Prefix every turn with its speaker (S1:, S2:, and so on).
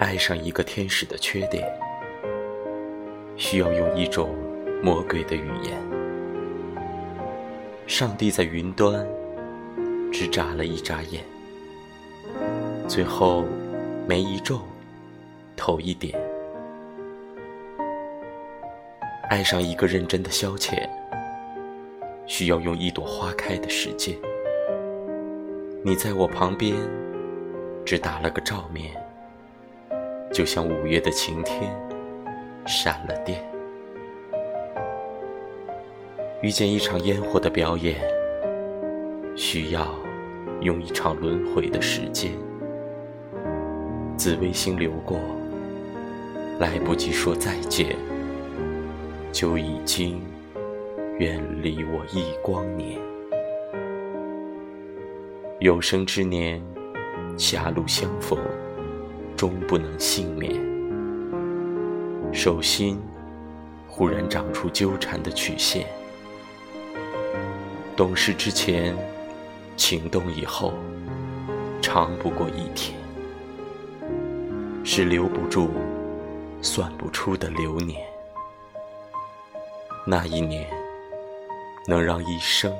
S1: 爱上一个天使的缺点，需要用一种魔鬼的语言。上帝在云端只眨了一眨眼，最后眉一皱，头一点。爱上一个认真的消遣，需要用一朵花开的时间。你在我旁边，只打了个照面。就像五月的晴天，闪了电。遇见一场烟火的表演，需要用一场轮回的时间。紫微星流过，来不及说再见，就已经远离我一光年。有生之年，狭路相逢。终不能幸免，手心忽然长出纠缠的曲线。懂事之前，情动以后，长不过一天，是留不住、算不出的流年。那一年，能让一生。